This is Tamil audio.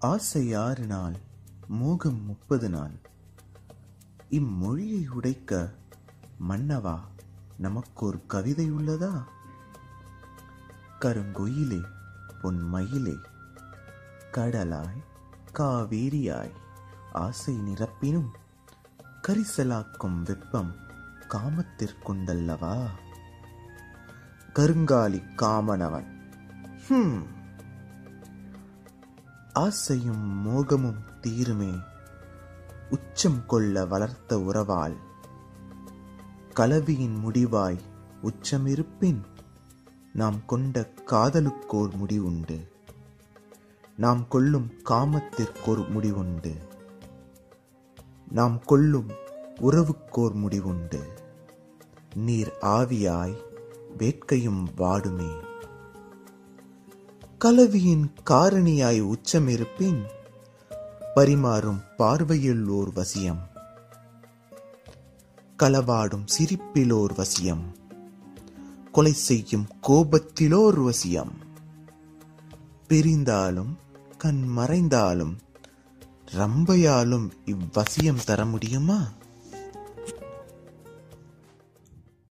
ஆசை ஆறு நாள் மோகம் முப்பது நாள். இம்மொழியை உடைக்க மன்னவா நமக்கொரு கவிதை உள்ளதா? கருங்கொயிலே பொன்மயிலே கடலாய் காவேரியாய் ஆசை நிரப்பினும் கரிசலாக்கும் வெப்பம் காமத்திற்குண்டல்லவா? கருங்காலி காமனவன். ஹம். ஆசையும் மோகமும் தீருமே. உச்சம் கொள்ள வளர்த்த உறவால். கலவியின் முடிவாய் உச்சமிருப்பின். நாம் கொண்ட காதலுக்கோர் முடிவுண்டு. நாம் கொள்ளும் காமத்திற்கோர் முடிவுண்டு. நாம் கொள்ளும் உறவுக்கோர் முடிவுண்டு. நீர் ஆவியாய் வேட்கையும் வாடுமே. கலவியின் காரணியாய் உச்சமிருப்பின் பரிமாறும் பார்வையில் ஓர் வசியம். களவாடும் சிரிப்பிலோர் வசியம். கொலை செய்யும் கோபத்திலோர் வசியம். பிரிந்தாலும் கண் மறைந்தாலும் ரம்பையாலும் இவ்வசியம் தர முடியுமா?